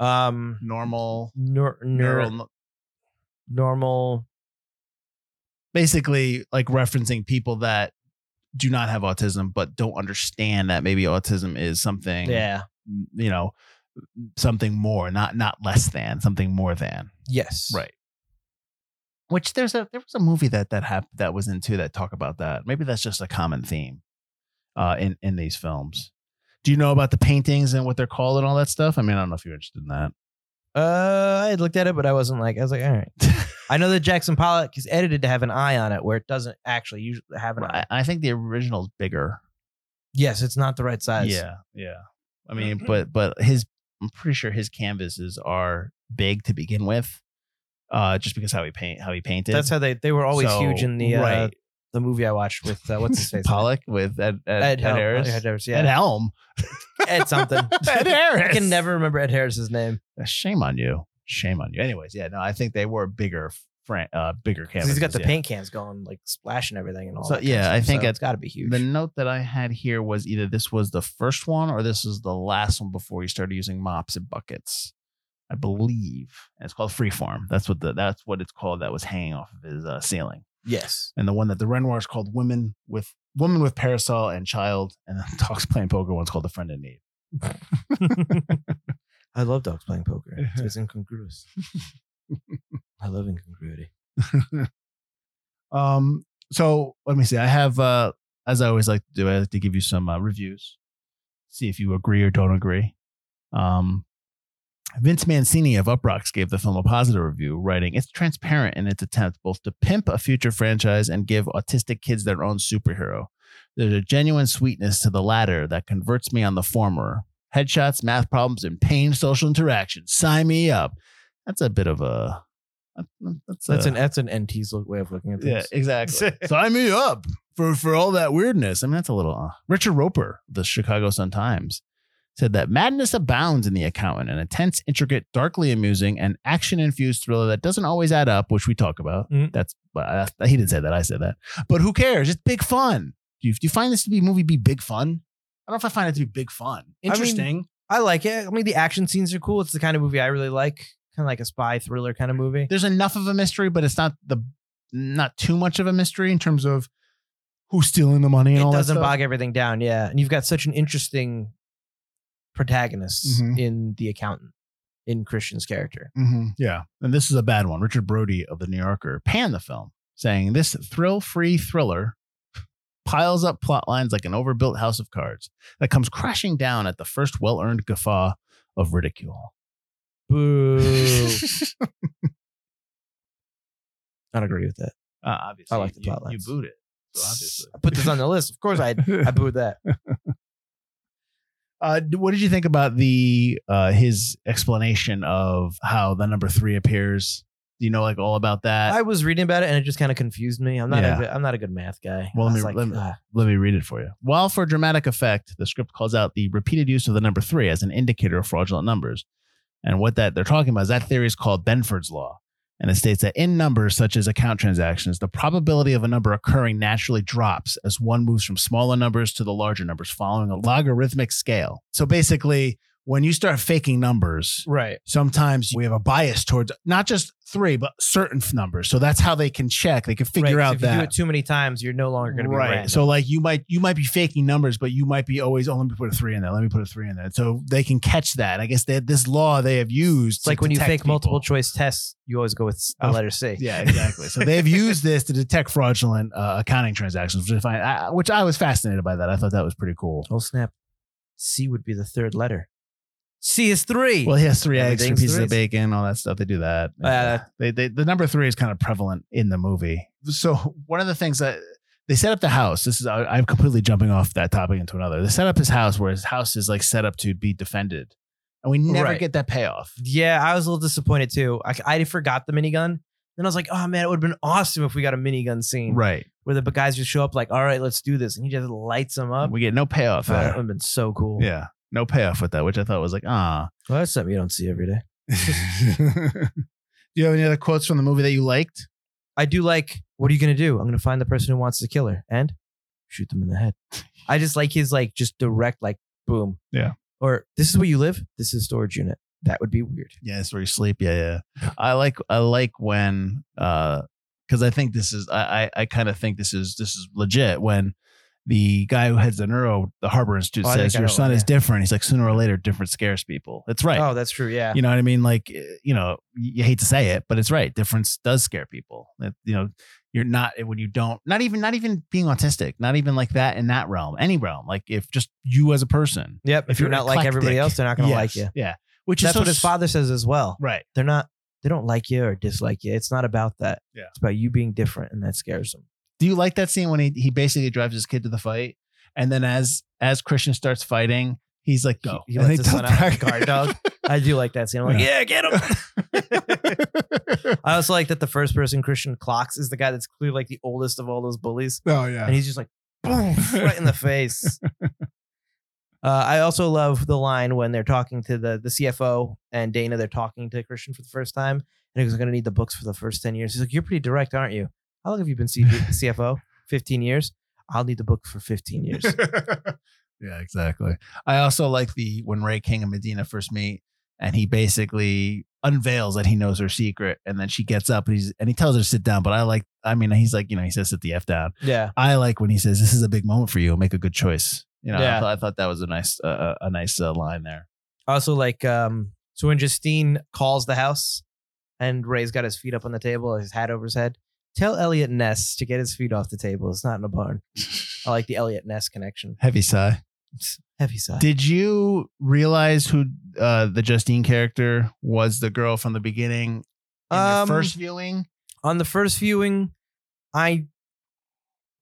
Um, Normal neur- neural. neur- normal. Basically, like referencing people that do not have autism but don't understand that maybe autism is something. Yeah. You know, something more, not not less than, something more than. Yes. Right. Which there's a there was a movie that that hap- that was into that talk about that. Maybe that's just a common theme uh in in these films. Do you know about the paintings and what they're called and all that stuff? I mean, I don't know if you're interested in that. Uh, I had looked at it, but I wasn't like. I was like, all right. I know that Jackson Pollock is edited to have an eye on it, where it doesn't actually usually have an eye. I, I think the original's bigger. Yes, it's not the right size. Yeah, yeah. I mean, but but his I'm pretty sure his canvases are big to begin with. Uh just because how he paint how he painted. that's how they they were always So, huge in the uh, right. The movie I watched with uh, what's his face Pollock with Ed, Ed, Ed, Ed, Harris. Ed Harris, Ed Helm. Ed something. Ed Harris. I can never remember Ed Harris's name. Shame on you. Shame on you. Anyways, yeah, no, I think they were bigger, fran- uh, bigger canvases. he's got the yeah. paint cans going, like splashing everything and all. So, that yeah, I think so it's got to be huge. The note that I had here was either this was the first one or this was the last one before he started using mops and buckets. I believe and it's called Freeform. That's what the that's what it's called. That was hanging off of his uh, ceiling. Yes. and the one that the Renoir is called Women with Woman with Parasol and Child, and then Dogs Playing Poker one's called The Friend in Need. I love dogs playing poker. It's, it's incongruous. I love incongruity. Um, so let me see. I have, uh, as I always like to do, I like to give you some uh, reviews, see if you agree or don't agree. Um, Vince Mancini of Uproxx gave the film a positive review, writing, It's transparent in its attempt both to pimp a future franchise and give autistic kids their own superhero. There's a genuine sweetness to the latter that converts me on the former. Headshots, math problems, and pain social interaction. Sign me up. That's a bit of a. That's, That's a, an that's an NT's way of looking at this. yeah, exactly. Sign me up for for all that weirdness. I mean, that's a little. Uh, Richard Roeper, the Chicago Sun Times, said that madness abounds in The Accountant, an intense, intricate, darkly amusing, and action-infused thriller that doesn't always add up, which we talk about. Mhm. That's uh, he didn't say that. I said that. But who cares? It's big fun. Do you, do you find this to be movie be big fun? I don't know if I find it to be big fun. Interesting. I like it. I mean, the action scenes are cool. It's the kind of movie I really like. Kind of like a spy thriller kind of movie. There's enough of a mystery, but it's not the not too much of a mystery in terms of who's stealing the money and It all that doesn't bog everything down. Yeah, and you've got such an interesting protagonist Mhm. in the accountant in Christian's character. hmm Yeah. And this is a bad one. Richard Brody of The New Yorker panned the film, saying this thrill free thriller piles up plot lines like an overbuilt house of cards that comes crashing down at the first well earned guffaw of ridicule. Boo! I don't agree with that. Uh, obviously, I like the you, plot you lines. booed it. So obviously. I put this on the list. Of course, I I booed that. Uh, what did you think about the uh, his explanation of how the number three appears? Do you know like all about that? I was reading about it and it just kind of confused me. I'm not Yeah. a good, I'm not a good math guy. Well, let me- like, let me- Let me read it for you. While for dramatic effect, the script calls out the repeated use of the number three as an indicator of fraudulent numbers. And what that they're talking about is that theory is called Benford's law. And it states that in numbers such as account transactions, the probability of a number occurring naturally drops as one moves from smaller numbers to the larger numbers following a logarithmic scale. So basically, when you start faking numbers, right. sometimes we have a bias towards not just three, but certain f- numbers. So that's how they can check. They can figure right. out if that you do it too many times, you're no longer going to be right. random. So like you might you might be faking numbers, but you might be always oh let me put a three in there. Let me put a three in there. So they can catch that. I guess they, this law they have used. it's like when you fake multiple choice tests, you always go with a letter C. Yeah, exactly. so they've used this to detect fraudulent uh, accounting transactions, which I, I, which I was fascinated by. That I thought that was pretty cool. Oh snap! C would be the third letter. C is three. Well, he has three eggs, three Everything's pieces of bacon, all that stuff. They do that. Uh, they, they, the number three is kind of prevalent in the movie. So one of the things that they set up the house. This is I, I'm completely jumping off that topic into another. They set up his house where his house is like set up to be defended, and we never Right. get that payoff. yeah, I was a little disappointed too. I, I forgot the minigun. Then I was like, oh man, it would have been awesome if we got a minigun scene Right. where the guys just show up like, all right, let's do this, and he just lights them up. We get no payoff Oh, that would have been so cool. Yeah. No payoff with that, which I thought was like, ah. well, that's something you don't see every day. do you have any other quotes from the movie that you liked? I do like. What are you gonna do? I'm gonna find the person who wants to kill her and shoot them in the head. I just like his like just direct like boom. Yeah. Or this is where you live. This is storage unit. That would be weird. Yeah, it's where you sleep. Yeah, yeah. I like I like when uh because I think this is I I, I kind of think this is this is legit when the guy who heads the neuro the Harbor Institute Oh, says your know, son is different. He's like sooner or later different scares people. It's right. Oh, that's true. Yeah. You know what I mean? Like eh, you know, you hate to say it, but it's right. Difference does scare people. That you know, you're not when you don't not even not even being autistic, not even like that in that realm, any realm. Like if just you as a person, Yep. If, If you're, you're not like everybody else, they're not gonna like you. Yeah, which That's is so what his father says as well. Right. They're not. They don't like you or dislike you. It's not about that. Yeah. It's about you being different, and that scares them. Do you like that scene when he he basically drives his kid to the fight, and then as as Christian starts fighting, he's like, "Go!" He, he lets his son out like a guard dog. I do like that scene. I'm like, yeah, get him. I also like that the first person Christian clocks is the guy that's clearly like the oldest of all those bullies. oh yeah, and he's just like boom right in the face. Uh, I also love the line when they're talking to the the CFO and Dana. They're talking to Christian for the first time, and he's going to need the books for the first ten years. He's like, "You're pretty direct, aren't you? How long have you been C- CFO? Fifteen years. I'll need the book for fifteen years." yeah, exactly. I also like the when Ray King and Medina first meet, and he basically unveils that he knows her secret, and then she gets up and he's and he tells her to sit down. But I like, I mean, he's like, you know, he says sit the f down. Yeah. I like when he says, "This is a big moment for you. Make a good choice." You know, I, Yeah. thought, I thought that was a nice, uh, a nice uh, line there. Also, like, um, so when Justine calls the house and Ray's got his feet up on the table, his hat over his head, tell Eliot Ness to get his feet off the table. It's not in a barn. I like the Eliot Ness connection. Heavy sigh. Heavy sigh. Did you realize who uh, the Justine character was? The girl from the beginning in your Um, first viewing. On the first viewing, I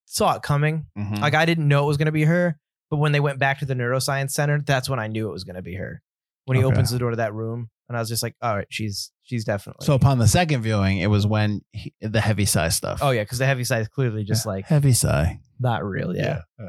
saw it coming. Mhm. Like, I didn't know it was going to be her. But when they went back to the neuroscience center, that's when I knew it was going to be her. When he Okay. opens the door to that room, and I was just like, all right, she's she's definitely. So upon the second viewing, it was when he, the heavy sigh stuff. oh yeah, because the heavy side is clearly just like heavy sigh. not real. Yeah. yeah.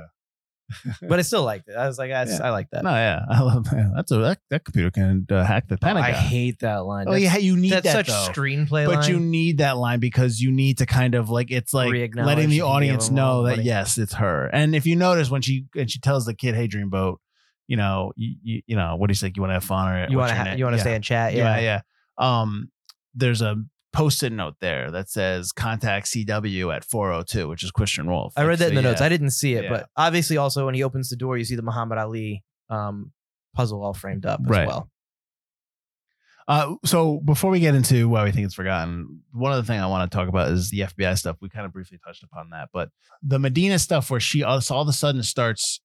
but I still liked it. I was like, I, Yeah. I like that. No, yeah, I love that. That's a that, that computer can uh, hack the Oh, I hate that line. Oh yeah, you need that's that such though. screenplay but line. you need that line because you need to kind of like it's like letting the audience him a lot know that yes, it's her. And if you notice when she and she tells the kid, "Hey, Dreamboat," you know, you, you, you know, what do you say? You want to have fun or you want to ha- you want to Yeah. stay in chat. yeah, Yeah. yeah. Um, there's a post-it note there that says "Contact CW at 402," which is Christian Wolf. I read that in the So, notes. I didn't see it, Yeah. but obviously, also when he opens the door, you see the Muhammad Ali um, puzzle all framed up as Right. well. Uh, so before we get into why we think it's forgotten, one other thing I want to talk about is the FBI stuff. We kind of briefly touched upon that, but the Medina stuff where she all, all of a sudden starts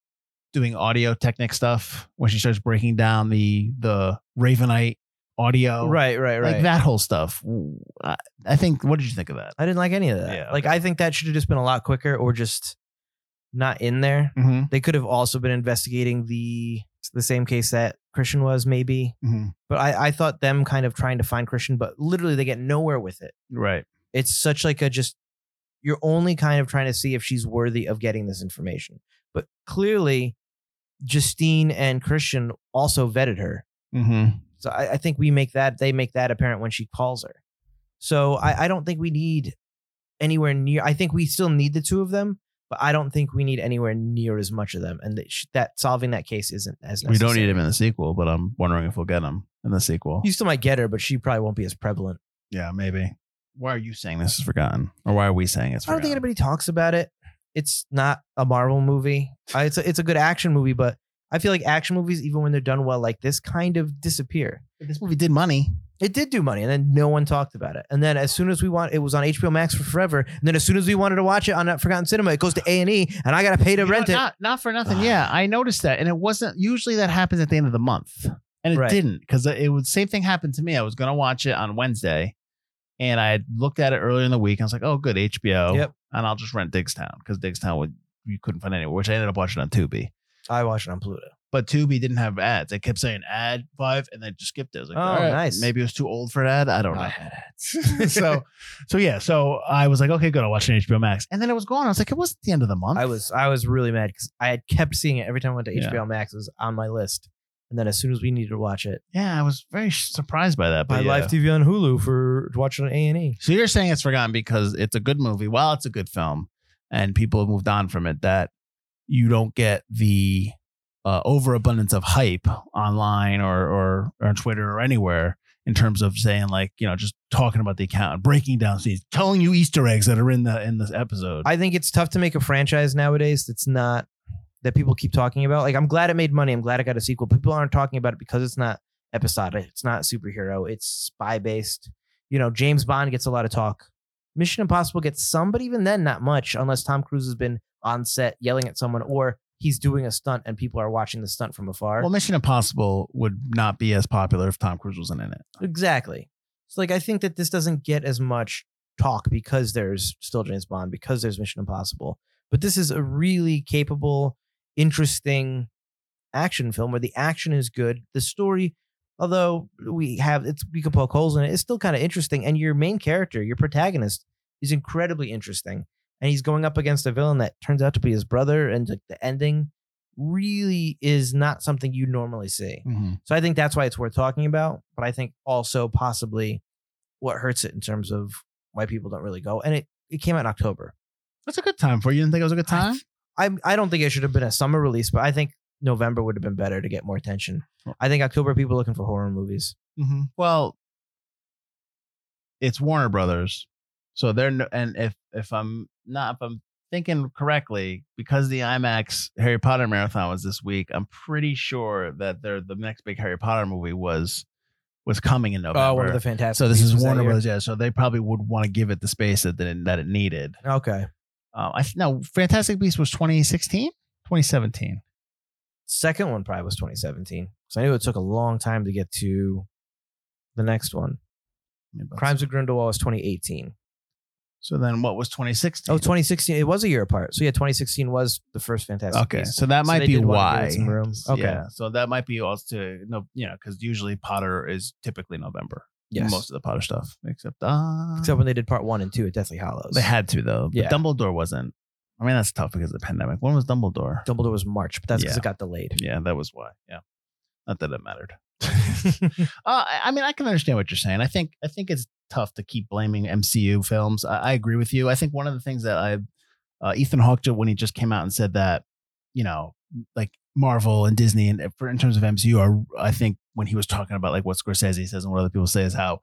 doing audio technic stuff, when she starts breaking down the the Ravenite audio, Right, right, right. Like that whole stuff. I, I think. What did you think of that? I didn't like any of that. Yeah, like okay. I think that should have just been a lot quicker, or just not in there. Mm-hmm. They could have also been investigating the the same case that Christian was, maybe. Mm-hmm. But I, I thought them kind of trying to find Christian, but literally they get nowhere with it. Right. it's such like a just you're only kind of trying to see if she's worthy of getting this information. But clearly, Justine and Christian also vetted her. Mm-hmm. So I, I think we make that they make that apparent when she calls her. So I, I don't think we need anywhere near. I think we still need the two of them, but I don't think we need anywhere near as much of them. And that, that solving that case isn't as We don't need him in the sequel, but I'm wondering if we'll get him in the sequel. You still might get her, but she probably won't be as prevalent. yeah, maybe. Why are you saying this is forgotten, or why are we saying it's I don't think anybody talks about it. It's not a Marvel movie. Uh, It's a, it's a good action movie, but I feel like action movies, even when they're done well like this, kind of disappear. this movie did money. It did do money, and then no one talked about it. And then as soon as we want, it was on HBO Max for forever. And then as soon as we wanted to watch it on Forgotten Cinema, it goes to A and E, and I got to pay to You know, rent it. Not, not for nothing. Yeah, I noticed that, and it wasn't. Usually, that happens at the end of the month, and it Right. didn't because it was same thing happened to me. I was gonna watch it on Wednesday, and I had looked at it earlier in the week. And I was like, "Oh, good, HBO." Yep. And I'll just rent Diggstown because Diggstown would you couldn't find anywhere, which I ended up watching on Tubi. I watched it on Pluto. But Tubi didn't have ads. It kept saying ad five, and then just skipped it. I was like, Oh, "All right, nice. Maybe it was too old for an ad. I don't know. I had ads. so, so yeah. So I was like, okay, good. I'll watch it on HBO Max, and then it was gone. I was like, it wasn't the end of the month. I was I was really mad because I had kept seeing it every time I went to Yeah. HBO Max. It was on my list, and then as soon as we needed to watch it, Yeah, I was very surprised by that. my But yeah. live TV on Hulu for to watch it on A and E. So you're saying it's forgotten because it's a good movie. While it's a good film, and people have moved on from it, that you don't get the uh, overabundance of hype online or, or or on Twitter or anywhere in terms of saying like you know just talking about the account, and breaking down scenes, telling you Easter eggs that are in the in this episode. I think it's tough to make a franchise nowadays that's not that people keep talking about. Like I'm glad it made money. I'm glad it got a sequel. People aren't talking about it because it's not episodic. It's not superhero. It's spy based. You know, James Bond gets a lot of talk. Mission Impossible gets some, but even then, not much, unless Tom Cruise has been on set yelling at someone or he's doing a stunt and people are watching the stunt from afar. well, Mission Impossible would not be as popular if Tom Cruise wasn't in it. Exactly. So like I think that this doesn't get as much talk because there's still James Bond, because there's Mission Impossible. But this is a really capable, interesting action film where the action is good. The story, although we have it's we can poke holes in it, it's still kind of interesting. And your main character, your protagonist, is incredibly interesting. And he's going up against a villain that turns out to be his brother, and like the ending really is not something you normally see. Mm-hmm. So I think that's why it's worth talking about. But I think also possibly what hurts it in terms of why people don't really go. And it, it came out in October. That's a good time for you. You didn't think it was a good time? I I don't think it should have been a summer release, but I think November would have been better to get more attention. I think October people are looking for horror movies. Mm-hmm. Well, it's Warner Brothers, so they're no, and if if I'm not if I'm thinking correctly, because the IMAX Harry Potter marathon was this week, I'm pretty sure that they're the next big Harry Potter movie was was coming in November. Oh, one of the fantastic. so this is Warner. Brothers, yeah. So they probably would want to give it the space that it, that it needed. Okay. Uh, I th- no, Fantastic Beasts was 2016, 2017. Second one probably was 2017. So I knew it took a long time to get to the next one. Crimes of Grindelwald was 2018. So then, what was 2016? Oh, 2016. It was a year apart. So yeah, 2016 was the first Fantastic Okay, Beasts. so that might they be did wanna give why. it some room. Okay. Yeah, so that might be also no, you know, because usually Potter is typically November. Yes. most of the Potter stuff, except uh, Except when they did part one and two at Deathly Hallows. they had to though. But Yeah. Dumbledore wasn't. I mean, that's tough because of the pandemic. When was Dumbledore? Dumbledore was March, but that's because Yeah. it got delayed. Yeah, that was why. Yeah, not that it mattered. Uh, I I mean, I can understand what you're saying. I think I think it's tough to keep blaming MCU films. I, I agree with you. I think one of the things that I, uh, Ethan Hawke, when he just came out and said that, you know, like Marvel and Disney, and for in terms of MCU, are I think when he was talking about like what Scorsese says and what other people say is how,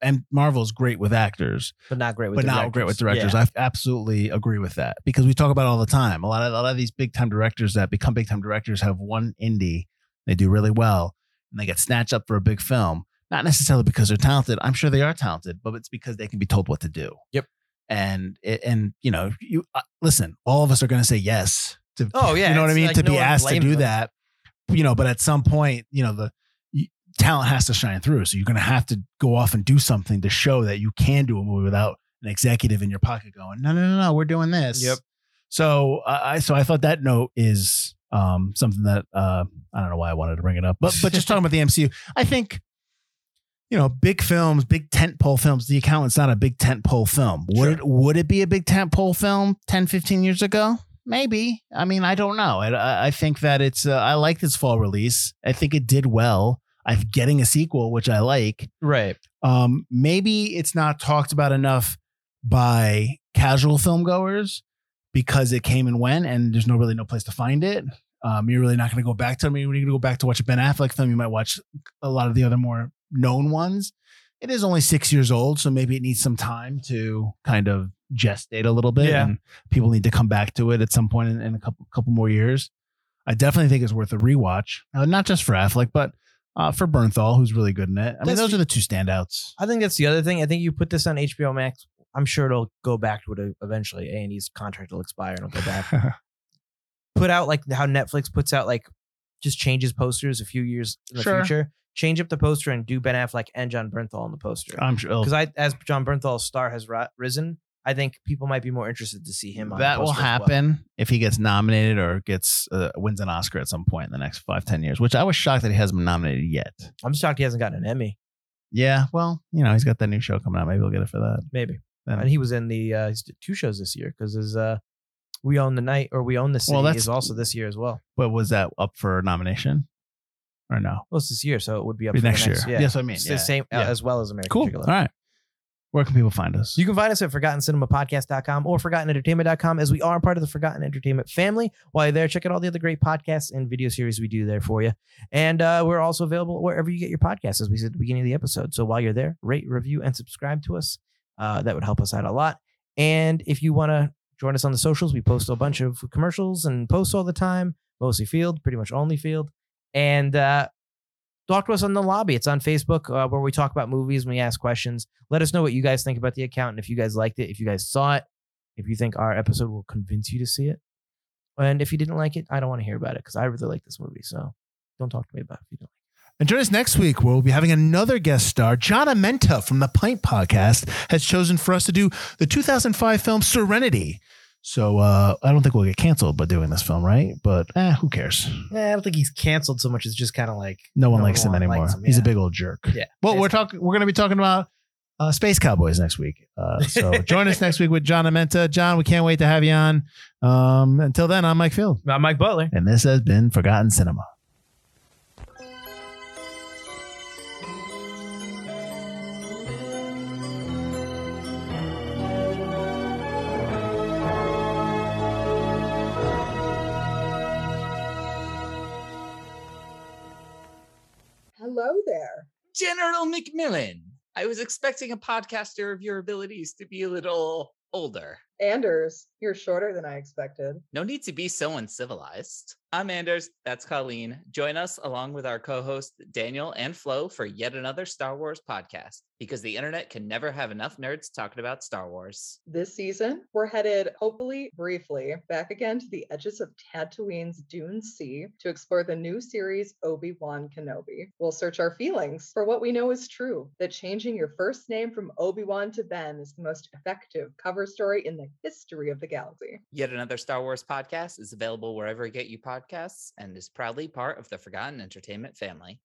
and Marvel's great with actors, but not great with but directors. not great with directors. Yeah. I absolutely agree with that because we talk about it all the time. A lot of a lot of these big time directors that become big time directors have one indie, they do really well, and they get snatched up for a big film. Not necessarily because they're talented. I'm sure they are talented, but it's because they can be told what to do. Yep. And and you know you uh, listen. All of us are going to say yes to. Oh, yeah, You know what I mean? like to no be asked to do them. that. You know, but at some point, you know the talent has to shine through. So you're going to have to go off and do something to show that you can do a movie without an executive in your pocket going, no, no, no, no, we're doing this. Yep. So uh, I so I thought that note is um, something that uh, I don't know why I wanted to bring it up, but but just talking about the MCU, I think you know big films, big tent pole films. The Accountant's not a big tent pole film. Would Sure. it would it be a big tent pole film 10, 15 years ago? Maybe. I mean, I don't know. I- I, think that it's. Uh, I like this fall release. I think it did well. I'm getting a sequel, which I like. Right. Um, maybe it's not talked about enough by casual film goers because it came and went, and there's no really no place to find it. Um, you're really not going to go back to. I mean, when you go back to watch a Ben Affleck film, you might watch a lot of the other more known ones. It is only six years old, so maybe it needs some time to kind of gestate a little bit, Yeah. and people need to come back to it at some point in, in a couple couple more years. I definitely think it's worth a rewatch, uh, not just for Affleck, but uh, for Bernthal, who's really good in it. I mean, those are the two standouts. I think that's the other thing. I think you put this on HBO Max. I'm sure it'll go back to it eventually. A and E's contract will expire and it'll go back. put out like how Netflix puts out like just changes posters a few years in the Sure. future. Change up the poster and do Ben Affleck and Jon Bernthal on the poster. I'm sure Because I, as Jon Bernthal's star has ri- risen, I think people might be more interested to see him. on that will as well. happen if he gets nominated or gets uh, wins an Oscar at some point in the next five ten years. Which I was shocked that he hasn't been nominated yet. I'm shocked he hasn't gotten an Emmy. Yeah, well, you know, he's got that new show coming out. Maybe he'll get it for that. Maybe. Yeah. And he was in the uh, he's did two shows this year because his uh, We Own the Night or We Own the City Well, that's- is also this year as well. But was that up for nomination or no? Well, it's this year, so it would be up Be the next year. Yeah. Yes, I mean, It's yeah. the same uh, Yeah. as well as American Cool. All right. Where can people find us? You can find us at ForgottenCinemapodcast.com or ForgottenEntertainment.com as we are part of the Forgotten Entertainment family. While you're there, check out all the other great podcasts and video series we do there for you. And uh, we're also available wherever you get your podcasts, as we said at the beginning of the episode. So while you're there, rate, review, and subscribe to us. Uh, that would help us out a lot. And if you want to join us on the socials, we post a bunch of commercials and posts all the time, mostly field, pretty much only field. And uh, talk to us on the lobby. It's on Facebook uh, where we talk about movies and we ask questions. Let us know what you guys think about the account and if you guys liked it, if you guys saw it, if you think our episode will convince you to see it. And if you didn't like it, I don't want to hear about it because I really like this movie. So don't talk to me about it if you don't. And join us next week where we'll be having another guest star. John Amenta from the Pint Podcast has chosen for us to do the 2005 film Serenity. So uh, I don't think we'll get canceled by doing this film, right? But eh, who cares? Yeah, I don't think he's canceled so much. It's just kind of like No one No likes him one anymore. likes him, He's a big old jerk. Yeah. Well, we're talking. We're going to be talking about uh, Space Cowboys next week. Uh, so join us next week with John Amenta. John, we can't wait to have you on. Um, until then, I'm Mike Field, I'm Mike Butler. and this has been Forgotten Cinema. Hello there. General McMillan, I was expecting a podcaster of your abilities to be a little older. Anders, you're shorter than I expected. No need to be so uncivilized. I'm Anders. That's Colleen. Join us along with our co host Daniel and Flo for yet another Star Wars podcast because the internet can never have enough nerds talking about Star Wars. This season, we're headed, hopefully briefly, back again to the edges of Tatooine's Dune Sea to explore the new series Obi Wan Kenobi. We'll search our feelings for what we know is true that changing your first name from Obi Wan to Ben is the most effective cover story in the history of the galaxy. Yet another Star Wars podcast is available wherever you get you podcasts and is proudly part of the Forgotten Entertainment family.